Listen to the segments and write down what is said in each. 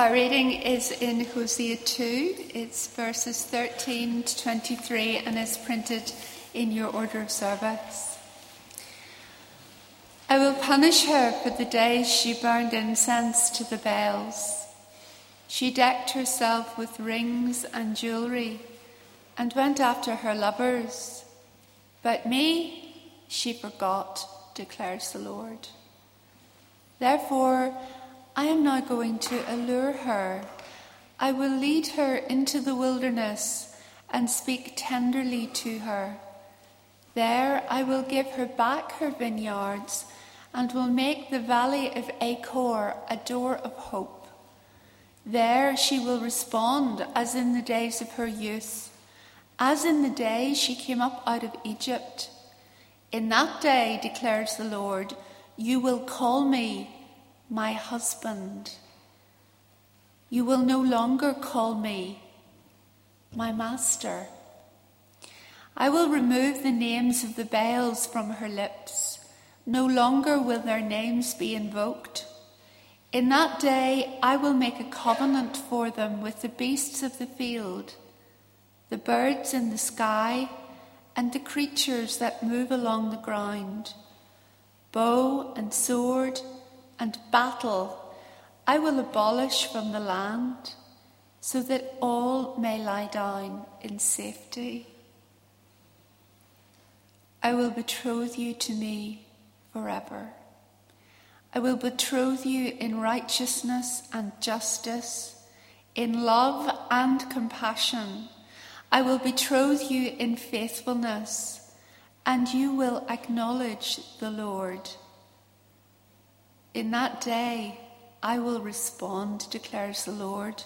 Our reading is in Hosea 2. It's verses 13 to 23 and is printed in your order of service. I will punish her for the days she burned incense to the Baals. She decked herself with rings and jewelry and went after her lovers. But me she forgot, declares the Lord. Therefore, I am now going to allure her. I will lead her into the wilderness and speak tenderly to her. There I will give her back her vineyards and will make the valley of Achor a door of hope. There she will respond as in the days of her youth, as in the day she came up out of Egypt. In that day, declares the Lord, you will call me my husband. You will no longer call me my master. I will remove the names of the Baals from her lips. No longer will their names be invoked. In that day I will make a covenant for them with the beasts of the field, the birds in the sky, and the creatures that move along the ground. Bow and sword and battle I will abolish from the land, so that all may lie down in safety. I will betroth you to me forever. I will betroth you in righteousness and justice, in love and compassion. I will betroth you in faithfulness, and you will acknowledge the Lord. In that day I will respond, declares the Lord.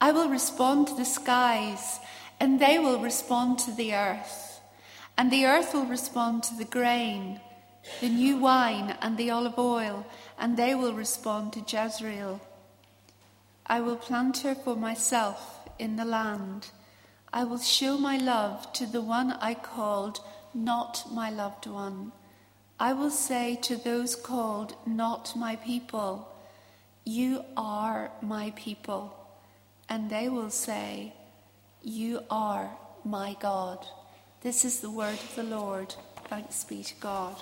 I will respond to the skies, and they will respond to the earth. And the earth will respond to the grain, the new wine, and the olive oil, and they will respond to Jezreel. I will plant her for myself in the land. I will show my love to the one I called not my loved one I will say to those called not my people, You are my people. And they will say, You are my God. This is the word of the Lord. Thanks be to God.